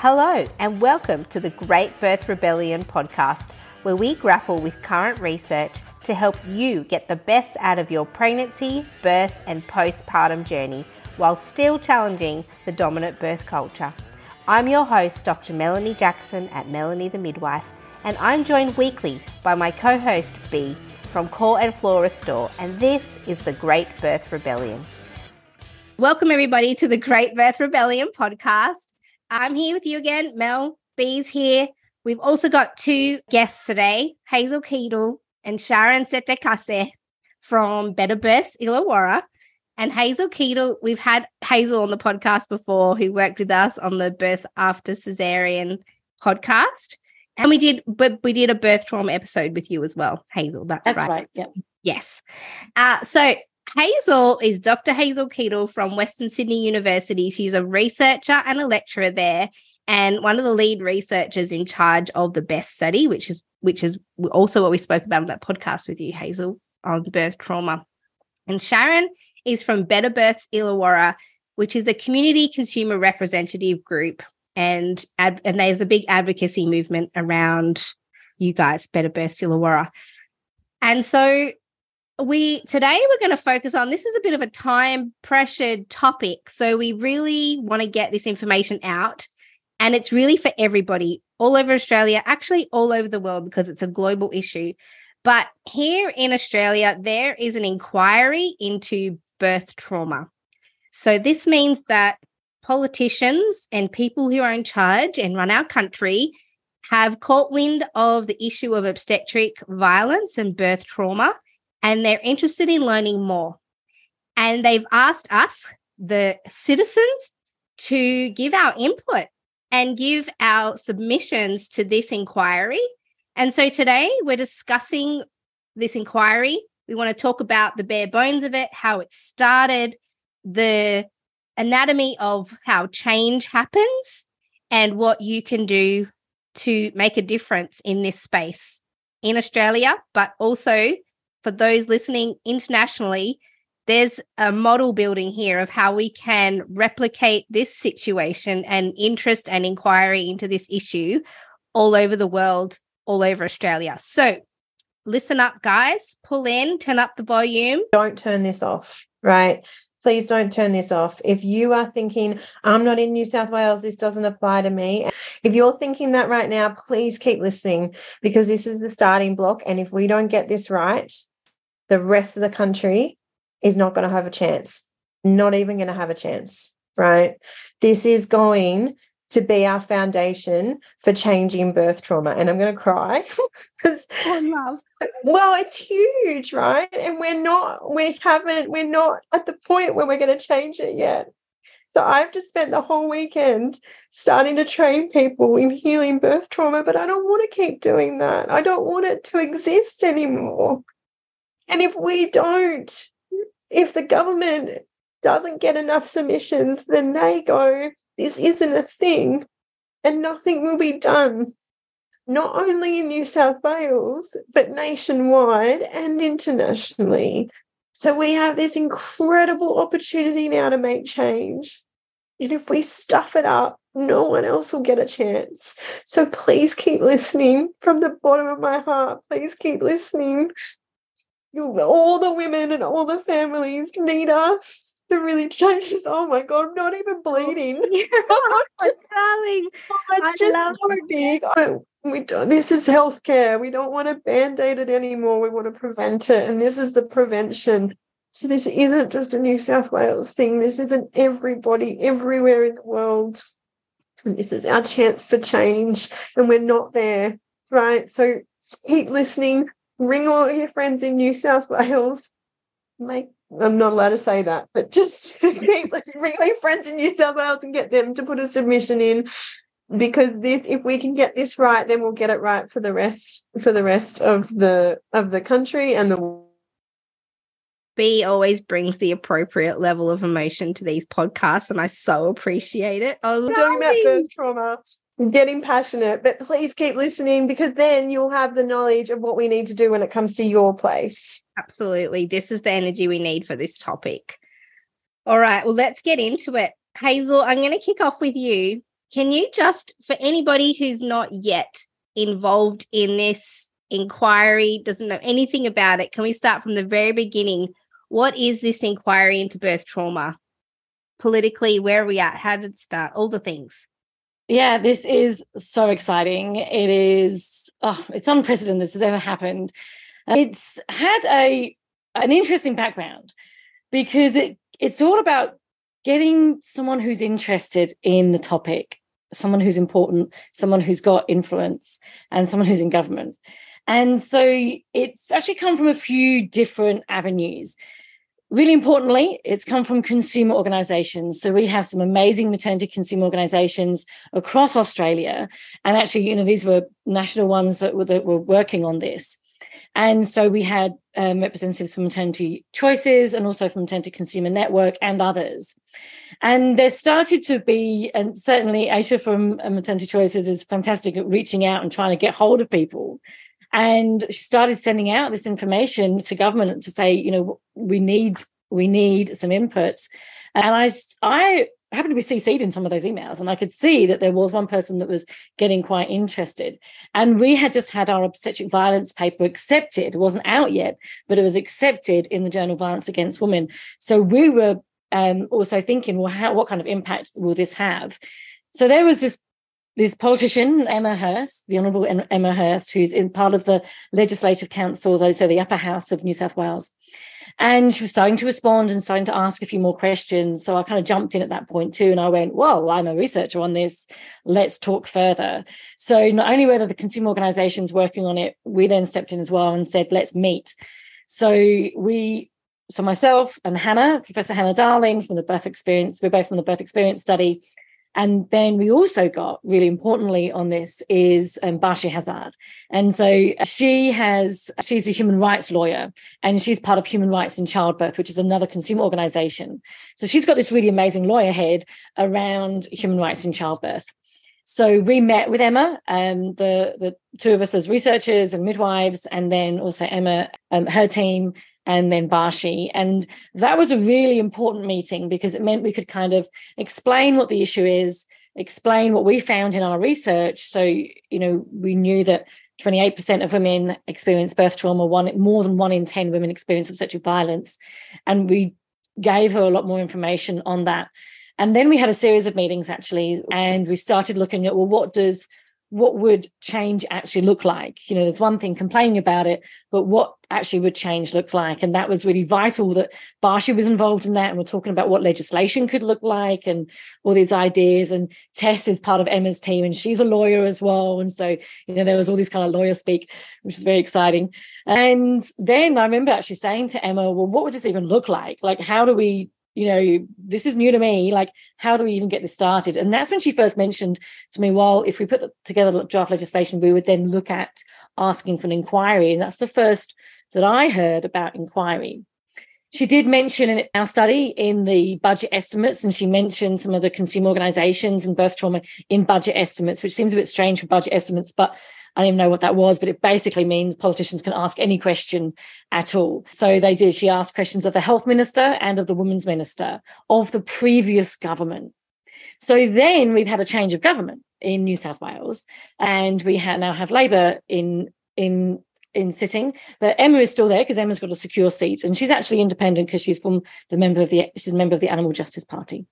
Hello, and welcome to the Great Birth Rebellion podcast, where we grapple with current research to help you get the best out of your pregnancy, birth, and postpartum journey while still challenging the dominant birth culture. I'm your host, Dr. Melanie Jackson at Melanie the Midwife, and I'm joined weekly by my co host, B, from Core and Floor Restore, and this is the Great Birth Rebellion. Welcome, everybody, to the Great Birth Rebellion podcast. I'm here with you again. Mel B's here. We've also got two guests today Hazel Keedle and Sharon Settecasse from Better Birth Illawarra. And Hazel Keedle, we've had Hazel on the podcast before who worked with us on the Birth After Cesarean podcast. And we did, but we did a birth trauma episode with you as well, Hazel. That's, That's right. right. Yep. Yes. Uh, so Hazel is Dr. Hazel Keedle from Western Sydney University. She's a researcher and a lecturer there, and one of the lead researchers in charge of the BEST study, which is which is also what we spoke about in that podcast with you, Hazel, on birth trauma. And Sharon is from Better Births Illawarra, which is a community consumer representative group, and and there's a big advocacy movement around you guys, Better Births Illawarra. And so we today we're going to focus on this is a bit of a time pressured topic so we really want to get this information out and it's really for everybody all over australia actually all over the world because it's a global issue. But here in australia there is an inquiry into birth trauma. So this means that politicians and people who are in charge and run our country have caught wind of the issue of obstetric violence and birth trauma and they're interested in learning more. And they've asked us, the citizens, to give our input and give our submissions to this inquiry. And so today we're discussing this inquiry. We want to talk about the bare bones of it, how it started, the anatomy of how change happens, and what you can do to make a difference in this space in Australia, but also for those listening internationally, there's a model building here of how we can replicate this situation and interest and inquiry into this issue all over the world, all over Australia. So listen up, guys, pull in, turn up the volume. Don't turn this off, right? Please don't turn this off. If you are thinking, I'm not in New South Wales, this doesn't apply to me. If you're thinking that right now, please keep listening because this is the starting block. And if we don't get this right, the rest of the country is not going to have a chance, not even going to have a chance, right? This is going to be our foundation for changing birth trauma. And I'm going to cry because, oh, love. well, it's huge, right? And we're not, we haven't, we're not at the point where we're going to change it yet. So I've just spent the whole weekend starting to train people in healing birth trauma, but I don't want to keep doing that. I don't want it to exist anymore. And if we don't, if the government doesn't get enough submissions, then they go, this isn't a thing, and nothing will be done, not only in New South Wales, but nationwide and internationally. So we have this incredible opportunity now to make change. And if we stuff it up, no one else will get a chance. So please keep listening from the bottom of my heart. Please keep listening all the women and all the families need us to really change this. Oh my god, I'm not even bleeding. oh, darling, oh, it's just so big. we don't, this is healthcare. We don't want to band-aid it anymore. We want to prevent it. And this is the prevention. So this isn't just a New South Wales thing. This isn't everybody everywhere in the world. And this is our chance for change. And we're not there. Right. So keep listening ring all your friends in New South Wales. Make I'm not allowed to say that, but just ring your friends in New South Wales and get them to put a submission in. Because this, if we can get this right, then we'll get it right for the rest for the rest of the of the country and the B always brings the appropriate level of emotion to these podcasts, and I so appreciate it. I was talking about birth trauma getting passionate, but please keep listening because then you'll have the knowledge of what we need to do when it comes to your place. Absolutely. This is the energy we need for this topic. All right. Well, let's get into it. Hazel, I'm going to kick off with you. Can you just, for anybody who's not yet involved in this inquiry, doesn't know anything about it, can we start from the very beginning? What is this inquiry into birth trauma? Politically, where are we at? How did it start? All the things. Yeah, this is so exciting. It is, oh, it's unprecedented. This has ever happened. It's had a an interesting background because it it's all about getting someone who's interested in the topic, someone who's important, someone who's got influence, and someone who's in government. And so it's actually come from a few different avenues. Really importantly, it's come from consumer organizations. So we have some amazing maternity consumer organizations across Australia. And actually, you know, these were national ones that were, that were working on this. And so we had um, representatives from Maternity Choices and also from Maternity Consumer Network and others. And there started to be, and certainly Aisha from uh, Maternity Choices is fantastic at reaching out and trying to get hold of people. And she started sending out this information to government to say, you know, we need we need some input. And I I happened to be CC'd in some of those emails, and I could see that there was one person that was getting quite interested. And we had just had our obstetric violence paper accepted. It wasn't out yet, but it was accepted in the journal Violence Against Women. So we were um, also thinking, well, how, what kind of impact will this have? So there was this this politician, Emma Hurst, the Honourable Emma Hurst, who's in part of the Legislative Council, though, so the upper house of New South Wales. And she was starting to respond and starting to ask a few more questions. So I kind of jumped in at that point too. And I went, well, I'm a researcher on this. Let's talk further. So not only were the consumer organizations working on it, we then stepped in as well and said, let's meet. So we so myself and Hannah, Professor Hannah Dahlen from the birth experience, we're both from the birth experience study, and then we also got really importantly on this is um, Bashi Hazard. And so she has, she's a human rights lawyer and she's part of Human Rights in Childbirth, which is another consumer organization. So she's got this really amazing lawyer head around human rights in childbirth. So we met with Emma, um, the the two of us as researchers and midwives, and then also Emma, um, her team, and then Bashi. And that was a really important meeting because it meant we could kind of explain what the issue is, explain what we found in our research. So, you know, we knew that 28% of women experience birth trauma, one more than one in 10 women experience obstetric violence. And we gave her a lot more information on that. And then we had a series of meetings actually, and we started looking at well, what does what would change actually look like? You know, there's one thing complaining about it, but what actually would change look like? And that was really vital that Bashi was involved in that. And we're talking about what legislation could look like and all these ideas. And Tess is part of Emma's team and she's a lawyer as well. And so, you know, there was all these kind of lawyer speak, which is very exciting. And then I remember actually saying to Emma, well, what would this even look like? Like, how do we you know, this is new to me. Like, how do we even get this started? And that's when she first mentioned to me, well, if we put together draft legislation, we would then look at asking for an inquiry. And that's the first that I heard about inquiry. She did mention in our study in the budget estimates, and she mentioned some of the consumer organizations and birth trauma in budget estimates, which seems a bit strange for budget estimates, but I don't even know what that was, but it basically means politicians can ask any question at all. So they did. She asked questions of the health minister and of the women's minister of the previous government. So then we've had a change of government in New South Wales, and we ha- now have Labor in in in sitting, but Emma is still there because Emma's got a secure seat, and she's actually independent because she's from the member of the she's a member of the Animal Justice Party.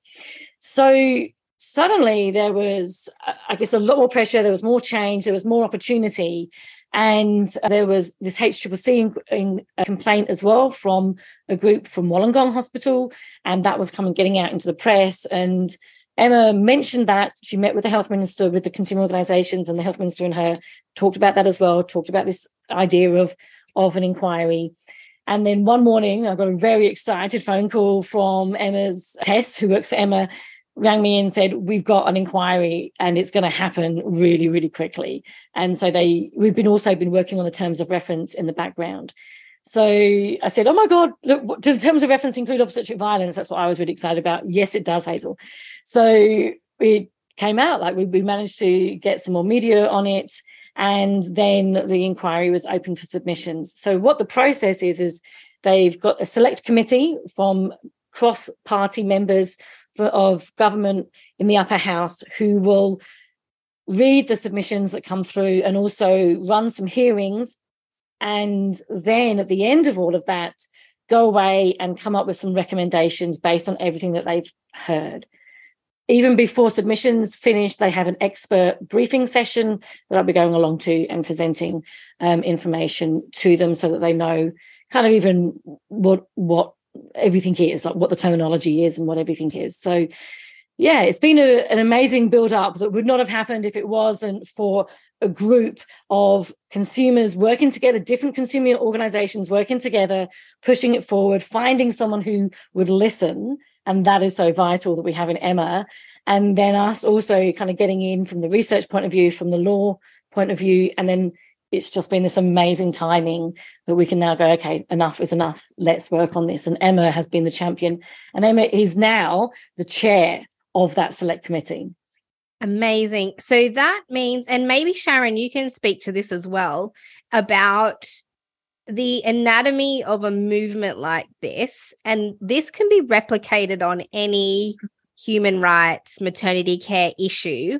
So suddenly there was, I guess, a lot more pressure. There was more change. There was more opportunity. And uh, there was this HCCC in, in uh, complaint as well from a group from Wollongong Hospital. And that was coming, getting out into the press. And Emma mentioned that she met with the health minister, with the consumer organizations, and the health minister and her talked about that as well, talked about this idea of, of an inquiry. And then one morning, I got a very excited phone call from Emma's Tess, who works for Emma, rang me and said we've got an inquiry and it's going to happen really really quickly. And so they we've been also been working on the terms of reference in the background. So i said oh my god look does the terms of reference include obstetric violence? That's what i was really excited about. Yes it does hazel. So it came out like we, we managed to get some more media on it and then the inquiry was open for submissions. So what the process is is they've got a select committee from cross party members for, of government in the upper house who will read the submissions that come through and also run some hearings and then at the end of all of that go away and come up with some recommendations based on everything that they've heard. Even before submissions finish, they have an expert briefing session that I'll be going along to and presenting um, information to them so that they know kind of even what what everything is, like what the terminology is and what everything is. So yeah, it's been a, an amazing build up that would not have happened if it wasn't for a group of consumers working together, different consumer organizations working together, pushing it forward, finding someone who would listen and that is so vital that we have in Emma. And then us also kind of getting in from the research point of view, from the law point of view. And then it's just been this amazing timing that we can now go, okay, enough is enough. Let's work on this. And Emma has been the champion. And Emma is now the chair of that select committee. Amazing. So that means, and maybe Sharon, you can speak to this as well about the anatomy of a movement like this, and this can be replicated on any human rights maternity care issue.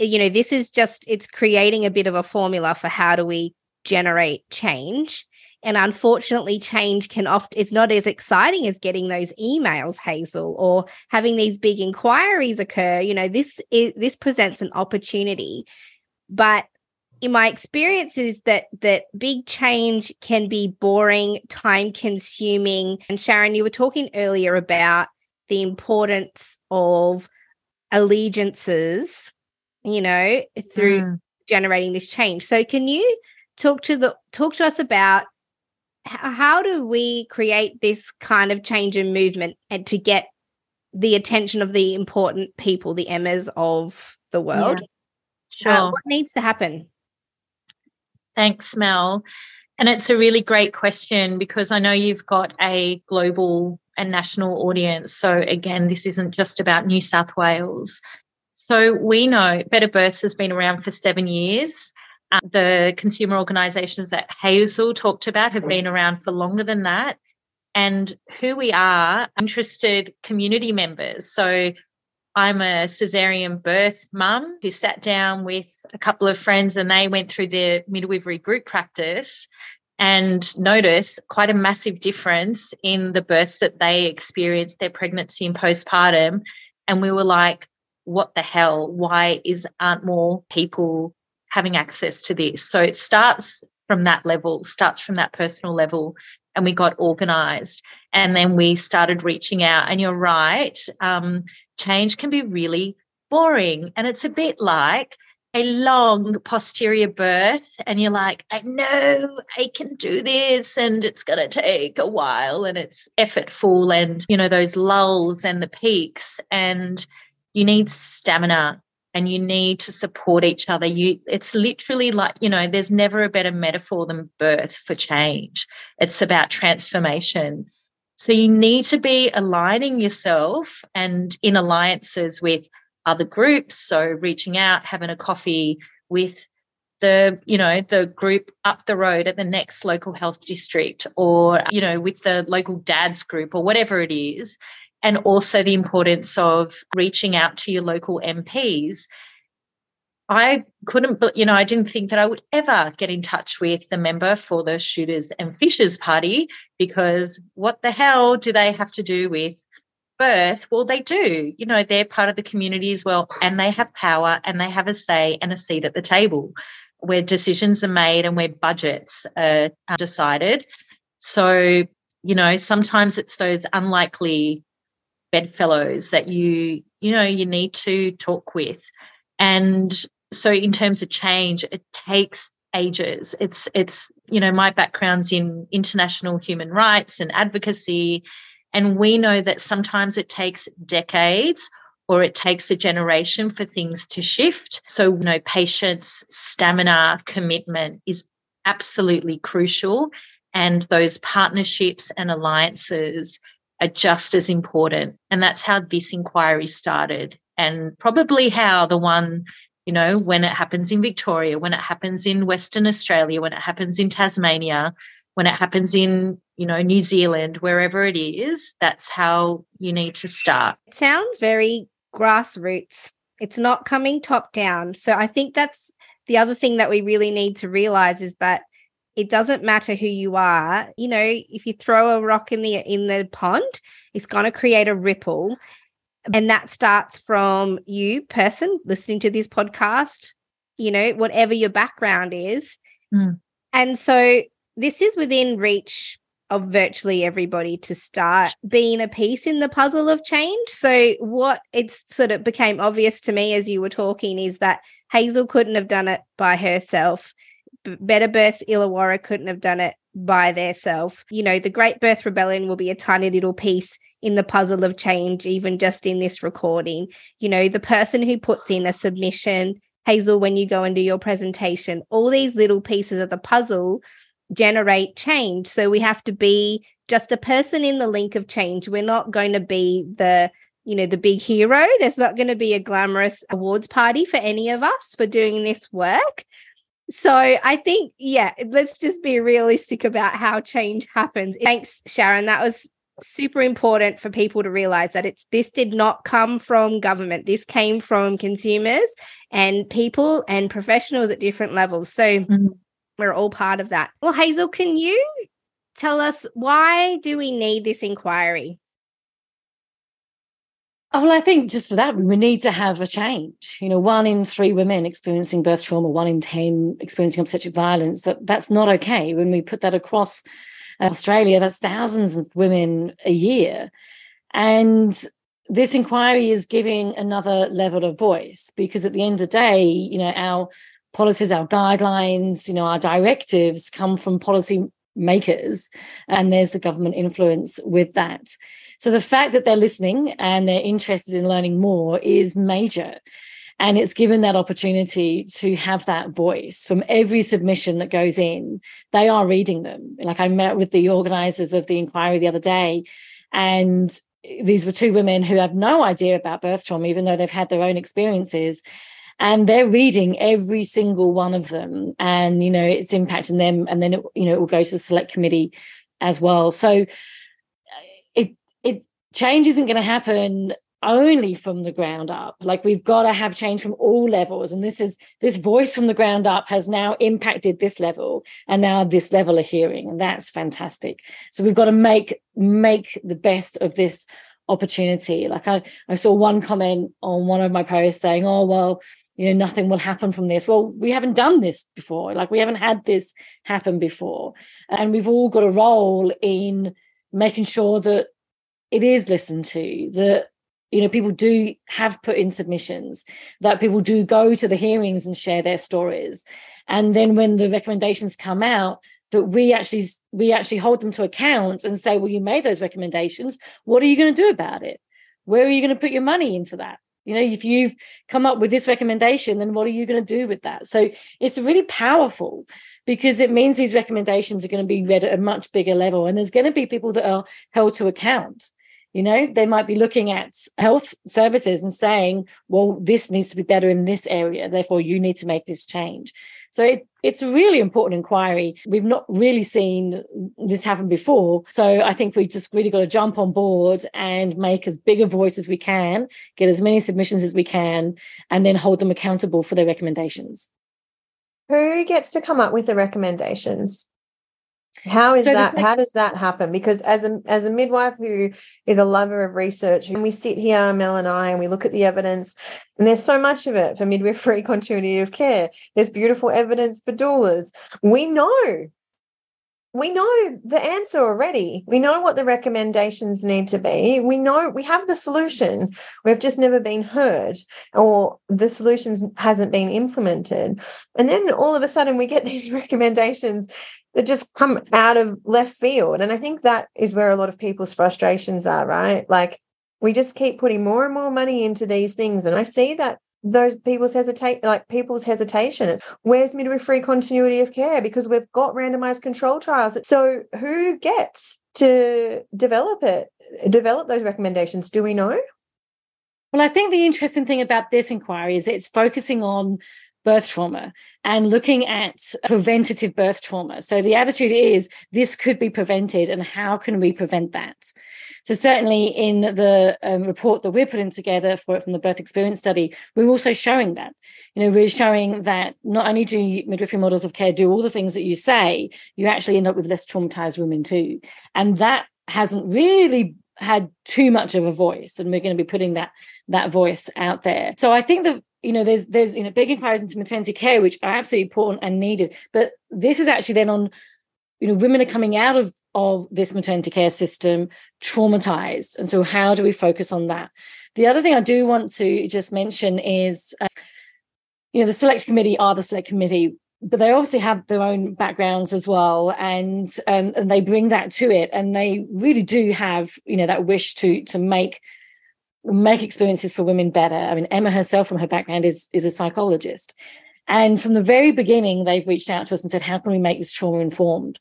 You know, this is just, it's creating a bit of a formula for how do we generate change. And unfortunately, change can often it's not as exciting as getting those emails, Hazel, or having these big inquiries occur. You know, this is this presents an opportunity. But in my experience is that that big change can be boring time consuming and sharon you were talking earlier about the importance of allegiances you know through mm. generating this change so can you talk to the talk to us about how do we create this kind of change and movement and to get the attention of the important people the emmas of the world yeah. Uh, sure. Uh, what needs to happen Thanks, Mel. And it's a really great question because I know you've got a global and national audience. So, again, this isn't just about New South Wales. So, we know Better Births has been around for seven years. Uh, the consumer organisations that Hazel talked about have been around for longer than that. And who we are, interested community members. So, I'm a cesarean birth mum who sat down with a couple of friends and they went through their midwifery group practice and noticed quite a massive difference in the births that they experienced their pregnancy and postpartum and we were like what the hell why is aren't more people having access to this? So it starts from that level starts from that personal level and we got organized. And then we started reaching out. And you're right um, change can be really boring. And it's a bit like a long posterior birth, and you're like, I know I can do this, and it's going to take a while, and it's effortful, and you know, those lulls and the peaks, and you need stamina and you need to support each other. You it's literally like you know there's never a better metaphor than birth for change. It's about transformation. So you need to be aligning yourself and in alliances with other groups. So reaching out, having a coffee with the you know the group up the road at the next local health district or you know with the local dads group or whatever it is and also the importance of reaching out to your local MPs I couldn't, you know, I didn't think that I would ever get in touch with the member for the Shooters and Fishers Party because what the hell do they have to do with birth? Well, they do. You know, they're part of the community as well, and they have power and they have a say and a seat at the table where decisions are made and where budgets are decided. So, you know, sometimes it's those unlikely bedfellows that you, you know, you need to talk with. And so in terms of change it takes ages. It's it's you know my background's in international human rights and advocacy. And we know that sometimes it takes decades or it takes a generation for things to shift. So you know patience stamina commitment is absolutely crucial. And those partnerships and alliances are just as important and that's how this inquiry started and probably how the one you know, when it happens in Victoria, when it happens in Western Australia, when it happens in Tasmania, when it happens in, you know, New Zealand, wherever it is, that's how you need to start. It sounds very grassroots. It's not coming top down. So I think that's the other thing that we really need to realize is that it doesn't matter who you are you know if you throw a rock in the in the pond it's going to create a ripple. And that starts from you person listening to this podcast you know whatever your background is. Mm. and so this is within reach of virtually everybody to start being a piece in the puzzle of change. So what it's sort of became obvious to me as you were talking is that hazel couldn't have done it by herself Better Birth Illawarra couldn't have done it by theirself. You know, the Great Birth Rebellion will be a tiny little piece in the puzzle of change, even just in this recording. You know, the person who puts in a submission, Hazel, when you go and do your presentation, all these little pieces of the puzzle generate change. So we have to be just a person in the link of change. We're not going to be the you know the big hero there's not going to be a glamorous awards party for any of us for doing this work so I think, yeah, let's just be realistic about how change happens. Thanks, Sharon. That was super important for people to realize that it's this did not come from government. This came from consumers and people and professionals at different levels. So Mhm. we're all part of that. Well, Hazel, can you tell us why do we need this inquiry? Oh, well, I think just for that, we need to have a change. You know, one in three women experiencing birth trauma, one in 10 experiencing obstetric violence, that, that's not okay. When we put that across uh, Australia, that's thousands of women a year. And this inquiry is giving another level of voice because at the end of the day, you know, our policies, our guidelines, you know, our directives come from policy makers, and there's the government influence with that. So the fact that they're listening and they're interested in learning more is major. And it's given that opportunity to have that voice from every submission that goes in. They are reading them. Like I met with the organizers of the inquiry the other day, and these were two women who have no idea about birth trauma, even though they've had their own experiences. And they're reading every single one of them, and you know it's impacting them. And then it, you know it will go to the select committee as well. So it change isn't going to happen only from the ground up. Like we've got to have change from all levels and this is this voice from the ground up has now impacted this level and now this level of hearing and that's fantastic. So we've got to make make the best of this opportunity. Like i i saw one comment on one of my posts saying oh well you know nothing will happen from this. Well we haven't done this before. Like we haven't had this happen before. And we've all got a role in making sure that it is listened to that you know people do have put in submissions that people do go to the hearings and share their stories. And then when the recommendations come out that we actually we actually hold them to account and say well you made those recommendations. What are you going to do about it? Where are you going to put your money into that? You know if you've come up with this recommendation then what are you going to do with that? So it's really powerful because it means these recommendations are going to be read at a much bigger level and there's going to be people that are held to account you know they might be looking at health services and saying well this needs to be better in this area therefore you need to make this change. So it, it's a really important inquiry. We've not really seen this happen before. So i think we've just really got to jump on board and make as big a voice as we can get as many submissions as we can and then hold them accountable for their recommendations. Who gets to come up with the recommendations? How is So that? How does that happen? Because as a as a midwife who is a lover of research, and we sit here, Mel and I, and we look at the evidence, and there's so much of it for midwifery continuity of care. There's beautiful evidence for doulas. We know. We know the answer already. We know what the recommendations need to be. We know we have the solution. We've just never been heard, or the solutions hasn't been implemented. And then all of a sudden, we get these recommendations that just come out of left field. And I think that is where a lot of people's frustrations are, right? Like we just keep putting more and more money into these things. And I see that those people's hesitate like people's hesitation. It's where's midwifery continuity of care? Because we've got randomized control trials. So who gets to develop it develop those recommendations? Do we know? Well, I think the interesting thing about this inquiry is it's focusing on birth trauma and looking at preventative birth trauma. So the attitude is this could be prevented, and how can we prevent that? So certainly in the um, report that we're putting together for it from the birth experience study, we're also showing that. You know, we're showing that not only do midwifery models of care do all the things that you say, you actually end up with less traumatized women too, and that hasn't really had too much of a voice and we're going to be putting that that voice out there so i think that you know there's there's you know big inquiries into maternity care which are absolutely important and needed. But this is actually then on you know women are coming out of of this maternity care system traumatized. And so how do we focus on that? The other thing i do want to just mention is uh, you know the select committee are the select committee but they obviously have their own backgrounds as well. And um, and they bring that to it. And they really do have you know that wish to to make make experiences for women better. I mean emma herself from her background is is a psychologist. And from the very beginning they've reached out to us and said how can we make this trauma informed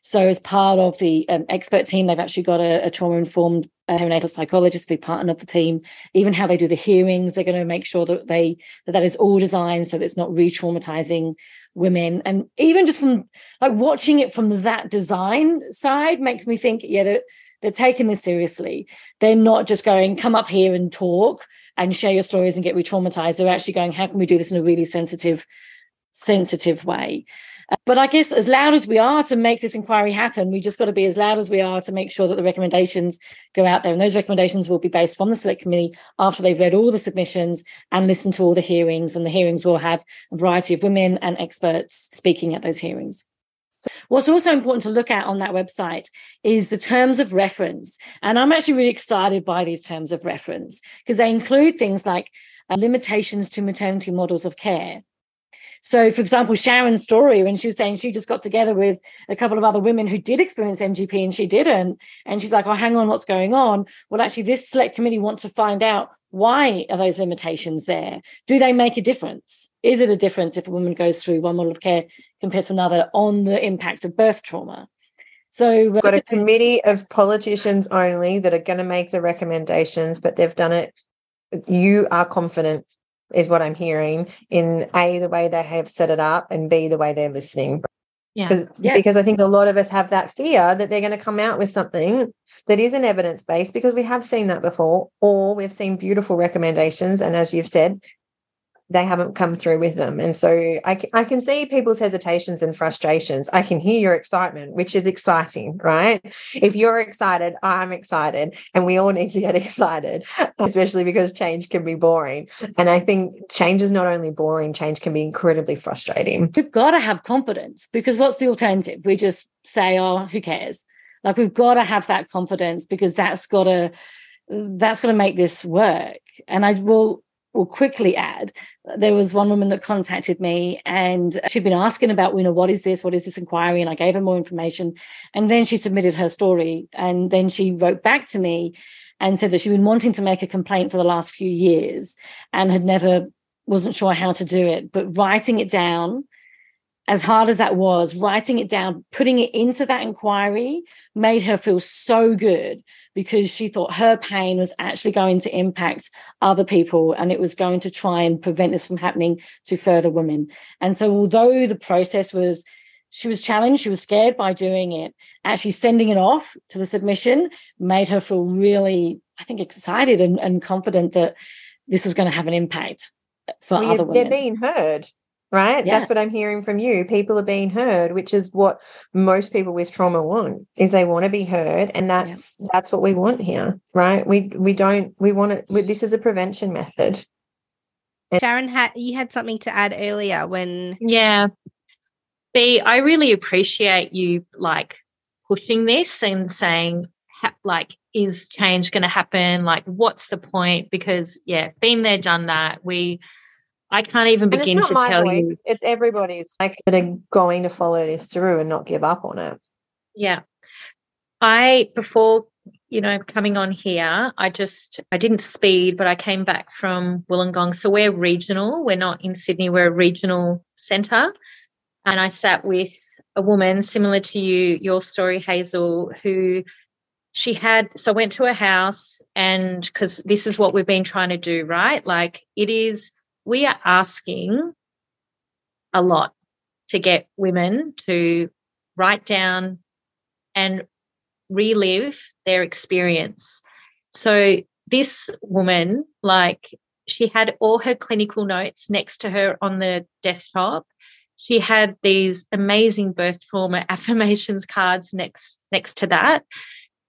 so as part of the um, expert team they've actually got a, a trauma informed uh, perinatal psychologist. To be part of the team. Even how they do the hearings they're going to make sure that they that that is all designed so that it's not re-traumatizing women. And even just from like watching it from that design side makes me think yeah they're, they're taking this seriously they're not just going come up here and talk and share your stories and get re-traumatized they're actually going how can we do this in a really sensitive sensitive way uh, but I guess as loud as we are to make this inquiry happen, we just got to be as loud as we are to make sure that the recommendations go out there. And those recommendations will be based from the select committee after they've read all the submissions and listened to all the hearings. And the hearings will have a variety of women and experts speaking at those hearings. What's also important to look at on that website is the terms of reference. And I'm actually really excited by these terms of reference because they include things like uh, limitations to maternity models of care so, for example, Sharon's story when she was saying she just got together with a couple of other women who did experience MGP and she didn't, and she's like, "Oh, hang on, what's going on?" Well, actually, this select committee want to find out why are those limitations there? Do they make a difference? Is it a difference if a woman goes through one model of care compared to another on the impact of birth trauma? So uh, we've got a committee of politicians only that are going to make the recommendations, but they've done it. You are confident is what I'm hearing in A, the way they have set it up, and B, the way they're listening. Yeah. Because, yeah. because I think a lot of us have that fear that they're going to come out with something that isn't evidence based because we have seen that before, or we've seen beautiful recommendations. And as you've said, they haven't come through with them. And so I, I can see people's hesitations and frustrations. I can hear your excitement, which is exciting, right? If you're excited, I'm excited. And we all need to get excited, especially because change can be boring. And I think change is not only boring, change can be incredibly frustrating. We've got to have confidence because what's the alternative? We just say, oh, who cares? Like we've got to have that confidence because that's got to that's going to make this work. And I will will quickly add there was one woman that contacted me and she'd been asking about you know what is this? What is this inquiry? And i gave her more information. And then she submitted her story. And then she wrote back to me and said that she'd been wanting to make a complaint for the last few years and had never wasn't sure how to do it. But writing it down as hard as that was, writing it down, putting it into that inquiry made her feel so good because she thought her pain was actually going to impact other people and it was going to try and prevent this from happening to further women. And so, although the process was, she was challenged, she was scared by doing it, actually sending it off to the submission made her feel really, I think, excited and, and confident that this was going to have an impact for well, other women. They're being heard right? Yeah. that's what i'm hearing from you. People are being heard which is what most people with trauma want is they want to be heard and that's yeah. that's what we want here right? We we don't we want it this is a prevention method. And- sharon had you had something to add earlier when yeah. B i really appreciate you like pushing this and saying like is change going to happen? Like what's the point? Because yeah been there done that. We I can't even begin to tell voice, you. It's everybody's like that are going to follow this through and not give up on it. Yeah. I before you know coming on here, I just I didn't speed, but I came back from Wollongong. So we're regional. We're not in Sydney. We're a regional centre, and I sat with a woman similar to you, your story, Hazel, who she had so I went to a house and because this is what we've been trying to do, right? Like it is we are asking a lot to get women to write down and relive their experience. So this woman, like she had all her clinical notes next to her on the desktop. She had these amazing birth trauma affirmations cards next next to that.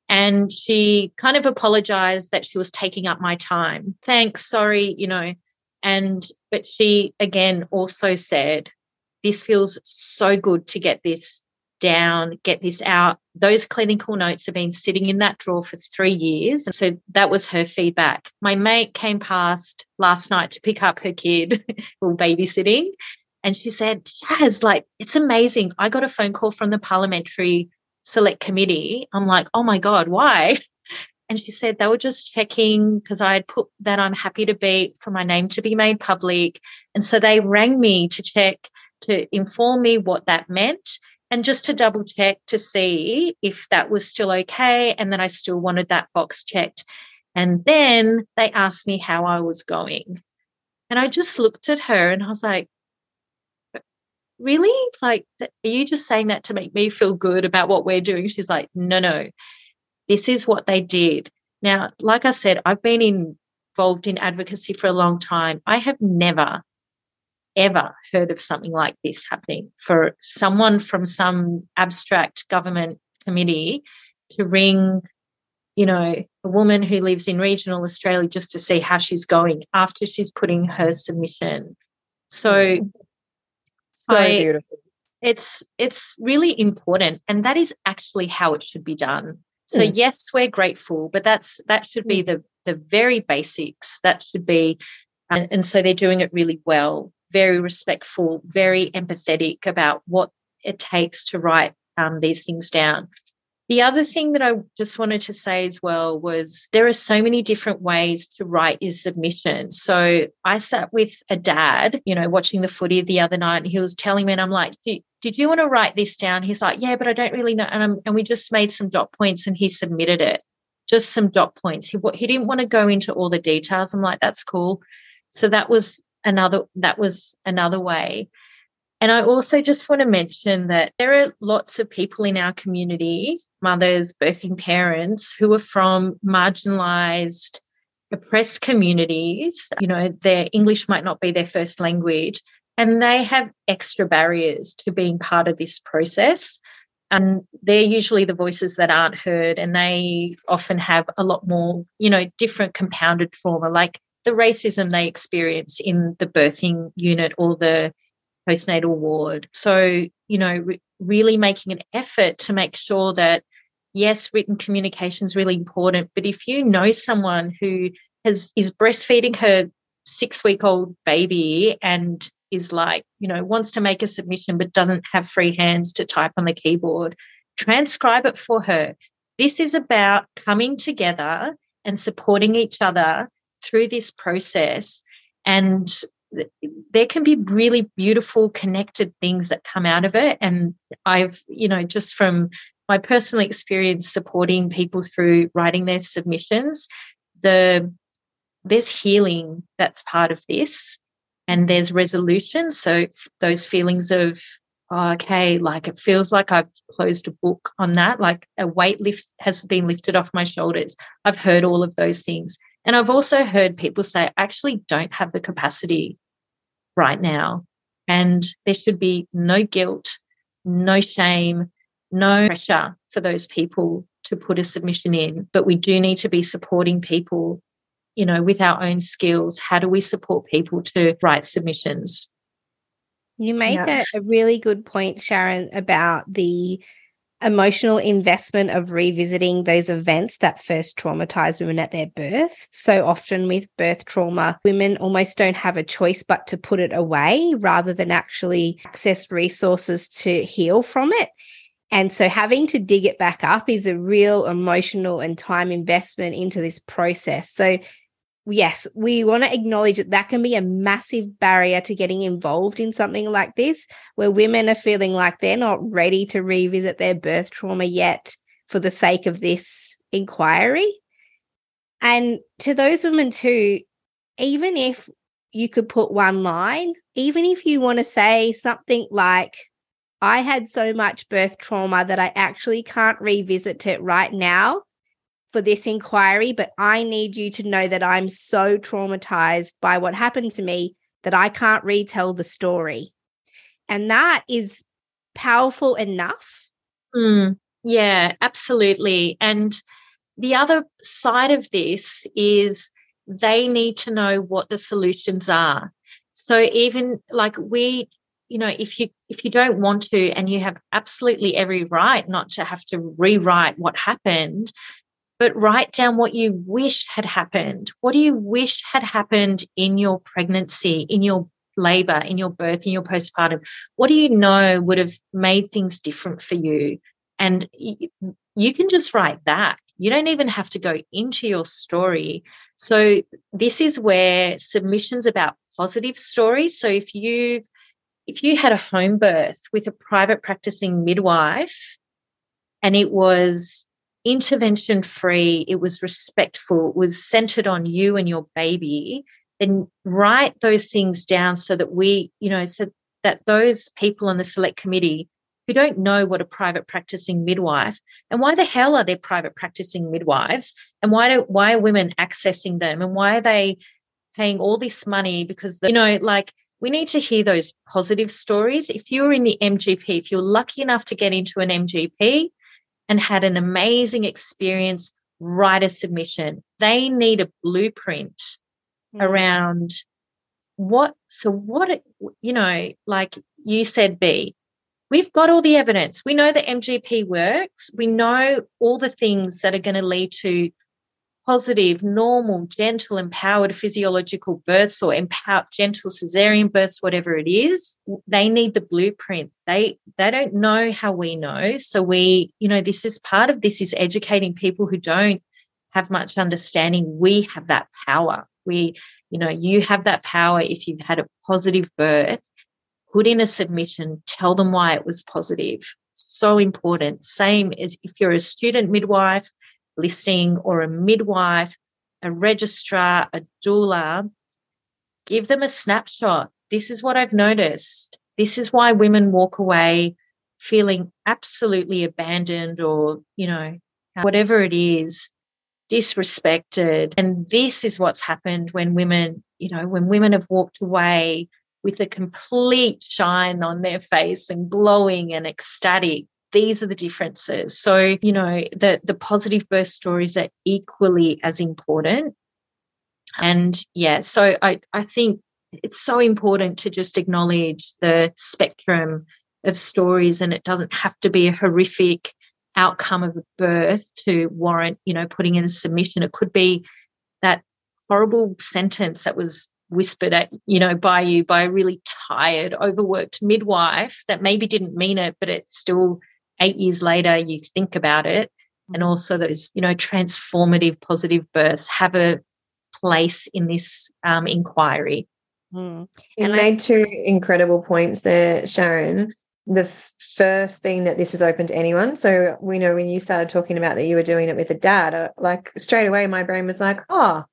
And she kind of apologized that she was taking up my time. Thanks, sorry, you know. And but she again also said, This feels so good to get this down, get this out. Those clinical notes have been sitting in that drawer for three years. And so that was her feedback. My mate came past last night to pick up her kid while babysitting. And she said, Shaz, like, it's amazing. I got a phone call from the parliamentary select committee. I'm like, oh my God, why? And she said they were just checking because I had put that I'm happy to be for my name to be made public. And so they rang me to check to inform me what that meant and just to double check to see if that was still okay and that I still wanted that box checked. And then they asked me how I was going. And I just looked at her and I was like, uh, really? Like, are you just saying that to make me feel good about what we're doing? She's like, no, no, this is what they did. Now, like I said, I've been involved in advocacy for a long time. I have never ever heard of something like this happening. For someone from some abstract government committee to ring you know a woman who lives in regional australia just to see how she's going after she's putting her submission. So so I, beautiful. it's it's really important and that is actually how it should be done so mm. yes we're grateful but that's that should be mm. the the very basics that should be and, and so they're doing it really well very respectful, very empathetic about what it takes to write um, these things down. The other thing that I just wanted to say as well was there are so many different ways to write your submission. So I sat with a dad, you know, watching the footy the other night, and he was telling me, and I'm like, did you want to write this down? He's like, yeah, but I don't really know. And, I'm, and we just made some dot points and he submitted it, just some dot points. He, he didn't want to go into all the details. I'm like, that's cool. So that was another that was another way and I also just want to mention that there are lots of people in our community, mothers, birthing parents, who are from marginalized, oppressed communities. You know, their English might not be their first language, and they have extra barriers to being part of this process. And they're usually the voices that aren't heard, and they often have a lot more, you know, different compounded trauma, like the racism they experience in the birthing unit or the postnatal ward. So, you know, re- really making an effort to make sure that, yes, written communication is really important, but if you know someone who has is breastfeeding her six week old baby and is like, you know, wants to make a submission but doesn't have free hands to type on the keyboard, transcribe it for her. This is about coming together and supporting each other through this process and there can be really beautiful connected things that come out of it. And i've you know just from my personal experience supporting people through writing their submissions the there's healing that's part of this and there's resolution. So those feelings of oh, okay like it feels like i've closed a book on that like a weight lift has been lifted off my shoulders. I've heard all of those things and I've also heard people say, I actually don't have the capacity right now. And there should be no guilt, no shame, no pressure for those people to put a submission in. But we do need to be supporting people, you know, with our own skills. How do we support people to write submissions? You make yeah. a, a really good point, Sharon, about the emotional investment of revisiting those events that first traumatize women at their birth. So often with birth trauma, women almost don't have a choice but to put it away rather than actually access resources to heal from it. And so having to dig it back up is a real emotional and time investment into this process. So yes, we want to acknowledge that that can be a massive barrier to getting involved in something like this, where women are feeling like they're not ready to revisit their birth trauma yet for the sake of this inquiry. And to those women, too, even if you could put one line, even if you want to say something like, I had so much birth trauma that I actually can't revisit it right now for this inquiry, but I need you to know that I'm so traumatized by what happened to me that I can't retell the story. And that is powerful enough. Mm, yeah, absolutely. And the other side of this is they need to know what the solutions are. So even like we, you know, if you if you don't want to and you have absolutely every right not to have to rewrite what happened, but write down what you wish had happened. What do you wish had happened in your pregnancy, in your labor, in your birth, in your postpartum? What do you know would have made things different for you? And you can just write that. You don't even have to go into your story. So, this is where submissions about positive stories. So, if you've if you had a home birth with a private practicing midwife and it was intervention free, it was respectful, it was centered on you and your baby, then write those things down so that we, you know, so that those people on the select committee who don't know what a private practicing midwife and why the hell are there private practicing midwives? And why do why are women accessing them? And why are they paying all this money because you know like we need to hear those positive stories. If you're in the mgp if you're lucky enough to get into an mgp and had an amazing experience write a submission they need a blueprint mm. around what so what you know like you said b We've got all the evidence. We know that MGP works. We know all the things that are going to lead to positive, normal, gentle, empowered physiological births or empowered, gentle cesarean births, whatever it is. They need the blueprint. They they don't know how we know. So we, you know, this is part of this is educating people who don't have much understanding. We have that power. We, you know, you have that power if you've had a positive birth put in a submission, tell them why it was positive. So important. Same as if you're a student midwife listing or a midwife, a registrar, a doula, give them a snapshot. This is what I've noticed. This is why women walk away feeling absolutely abandoned or, you know, whatever it is, disrespected. And this is what's happened when women, you know, when women have walked away with a complete shine on their face and glowing and ecstatic these are the differences. So you know the the positive birth stories are equally as important. And yeah so i i think it's so important to just acknowledge the spectrum of stories and it doesn't have to be a horrific outcome of a birth to warrant you know putting in a submission. It could be that horrible sentence that was whispered at you know by you by a really tired overworked midwife that maybe didn't mean it but it still eight years later you think about it and mm. also those you know transformative positive births have a place in this um, inquiry mm. and I made two incredible points there sharon the first being that this is open to anyone so we know when you started talking about that you were doing it with a dad uh, like straight away my brain was like oh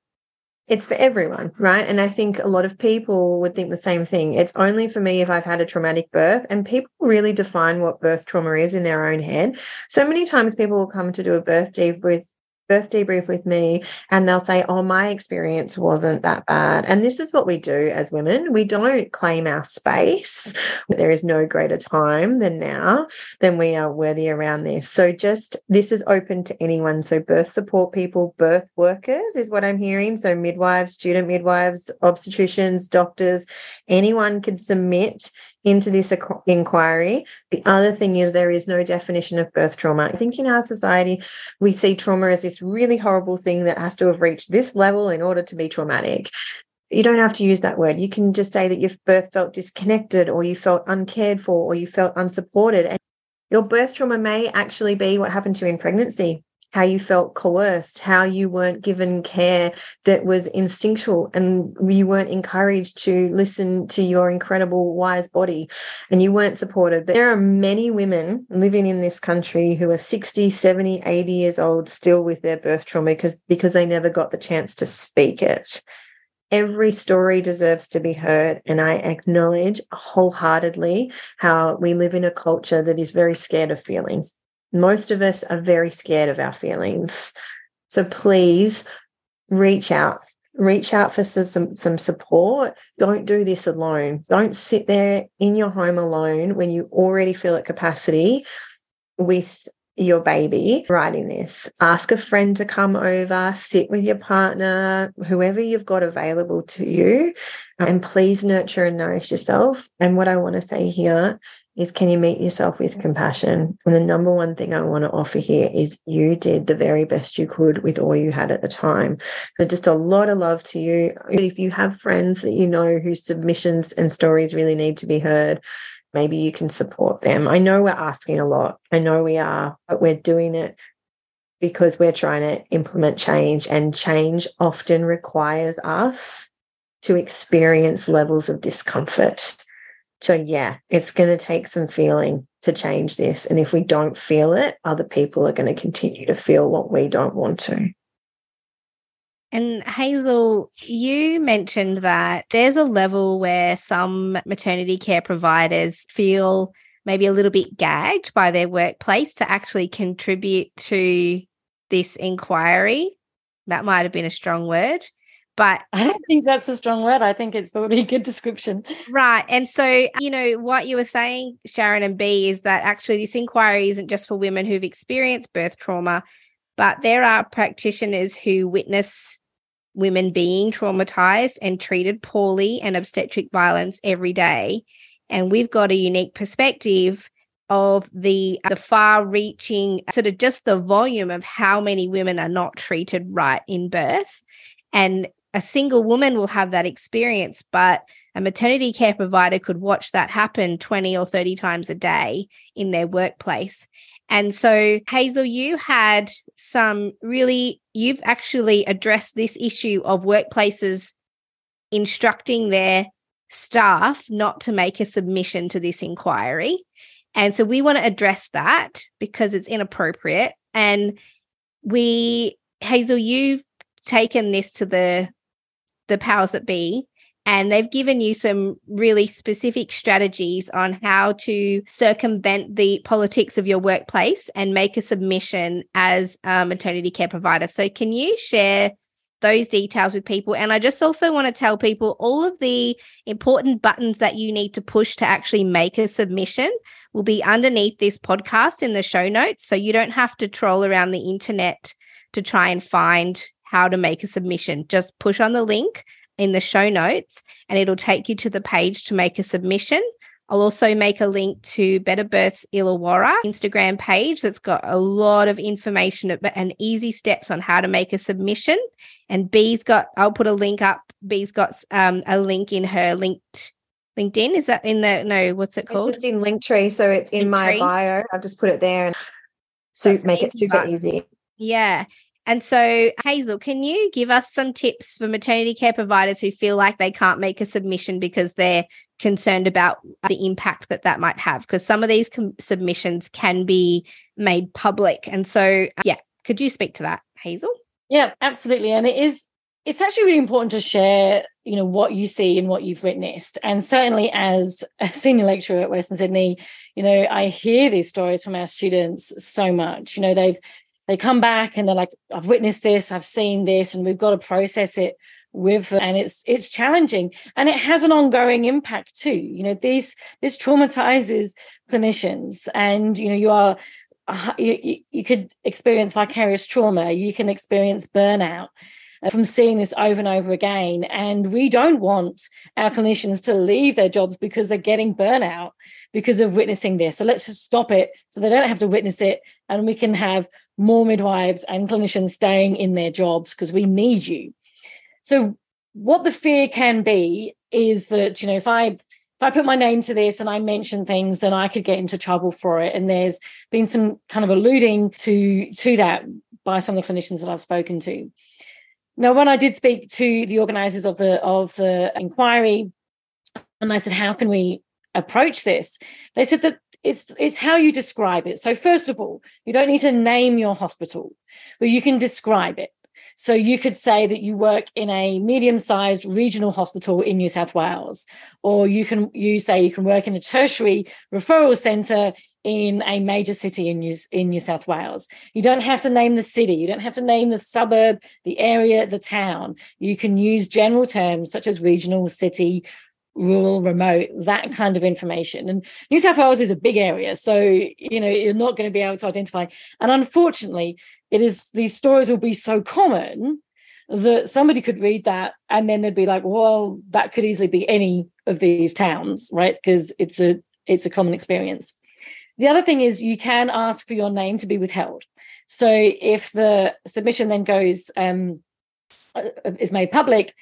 it's for everyone, right? And I think a lot of people would think the same thing. It's only for me if I've had a traumatic birth, and people really define what birth trauma is in their own head. So many times people will come to do a birth debrief with birth debrief with me and they'll say, Oh, my experience wasn't that bad. And this is what we do as women. We don't claim our space. There is no greater time than now than we are worthy around this. So just this is open to anyone. So birth support people, birth workers is what I'm hearing. So midwives, student midwives, obstetricians, doctors, anyone could submit into this inquiry. The other thing is there is no definition of birth trauma. I think in our society, we see trauma as this really horrible thing that has to have reached this level in order to be traumatic. You don't have to use that word. You can just say that your birth felt disconnected or you felt uncared for or you felt unsupported. And your birth trauma may actually be what happened to you in pregnancy how you felt coerced, how you weren't given care that was instinctual and you weren't encouraged to listen to your incredible wise body and you weren't supported. But there are many women living in this country who are 60, 70, 80 years old still with their birth trauma because, because they never got the chance to speak it. every story deserves to be heard. And I acknowledge wholeheartedly how we live in a culture that is very scared of feeling. Most of us are very scared of our feelings. So please reach out. Reach out for some, some support. Don't do this alone. Don't sit there in your home alone when you already feel at capacity with your baby writing this. Ask a friend to come over, sit with your partner, whoever you've got available to you, and please nurture and nourish yourself. And what I want to say here is can you meet yourself with compassion? And the number one thing I want to offer here is you did the very best you could with all you had at the time. So just a lot of love to you. If you have friends that you know whose submissions and stories really need to be heard, maybe you can support them. I know we're asking a lot. I know we are, but we're doing it because we're trying to implement change, and change often requires us to experience levels of discomfort. So, yeah, it's going to take some feeling to change this. And if we don't feel it, other people are going to continue to feel what we don't want to. And Hazel, you mentioned that there's a level where some maternity care providers feel maybe a little bit gagged by their workplace to actually contribute to this inquiry. That might have been a strong word. But I don't think that's a strong word. I think it's probably a good description. Right. And so, you know, what you were saying, Sharon and B, is that actually this inquiry isn't just for women who've experienced birth trauma, but there are practitioners who witness women being traumatized and treated poorly and obstetric violence every day. And we've got a unique perspective of the the far reaching sort of just the volume of how many women are not treated right in birth and a single woman will have that experience but a maternity care provider could watch that happen 20 or 30 times a day in their workplace and so, Hazel, you had some really, you've actually addressed this issue of workplaces instructing their staff not to make a submission to this inquiry. And so we want to address that because it's inappropriate. And we, Hazel, you've taken this to the the powers that be and they've given you some really specific strategies on how to circumvent the politics of your workplace and make a submission as a maternity care provider. So, can you share those details with people? And I just also want to tell people all of the important buttons that you need to push to actually make a submission will be underneath this podcast in the show notes. So, you don't have to troll around the internet to try and find how to make a submission. Just push on the link in the show notes and it'll take you to the page to make a submission. I'll also make a link to Better Births Illawarra Instagram page that's got a lot of information and easy steps on how to make a submission. And B's got, I'll put a link up. B's got um, a link in her linked LinkedIn. Is that in the no? What's it called? It's just in Linktree, so it's in Linktree. my bio. I've just put it there and so make it super easy. Yeah, and so, Hazel, can you give us some tips for maternity care providers who feel like they can't make a submission because they're concerned about the impact that that might have? Because some of these com- submissions can be made public. And so, uh, yeah, could you speak to that, Hazel? Yeah, absolutely. And it is, it's actually really important to share, you know, what you see and what you've witnessed. And certainly as a senior lecturer at Western Sydney, you know, I hear these stories from our students so much. You know, they've they come back and they're like, I've witnessed this, I've seen this, and we've got to process it with them. and it's it's challenging and it has an ongoing impact too you know these this traumatizes clinicians and you know you are uh, you, you could experience vicarious trauma you can experience burnout uh, from seeing this over and over again. And we don't want our clinicians to leave their jobs because they're getting burnout because of witnessing this. So let's just stop it so they don't have to witness it. And we can have more midwives and clinicians staying in their jobs because we need you. So what the fear can be is that, you know, if I if I put my name to this and I mention things, then I could get into trouble for it. And there's been some kind of alluding to to that by some of the clinicians that I've spoken to. Now, when I did speak to the organisers of the of the inquiry, and I said, "How can we approach this?" They said that it's it's how you describe it. So, first of all, you don't need to name your hospital, but you can describe it. So you could say that you work in a medium-sized regional hospital in New South Wales, or you can you say you can work in a tertiary referral centre in a major city in New, in New South Wales. You don't have to name the city, you don't have to name the suburb, the area, the town. You can use general terms such as regional, city, rural, remote, that kind of information. And New South Wales is a big area, so you know you're not going to be able to identify. And unfortunately, it is these stories will be so common that somebody could read that and then they'd be like, well, that could easily be any of these towns, right? Because it's a it's a common experience. The other thing is you can ask for your name to be withheld. So if the submission then goes um, uh, is made public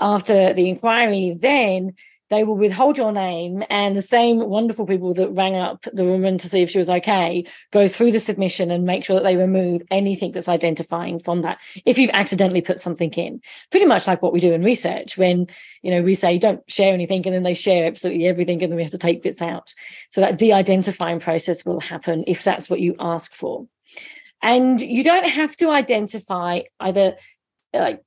after the inquiry, then they will withhold your name and the same wonderful people that rang up the woman to see if she was okay go through the submission and make sure that they remove anything that's identifying from that if you've accidentally put something in. Pretty much like what we do in research when you know we say don't share anything and then they share absolutely everything and then we have to take bits out. So that de-identifying process will happen if that's what you ask for. And you don't have to identify either like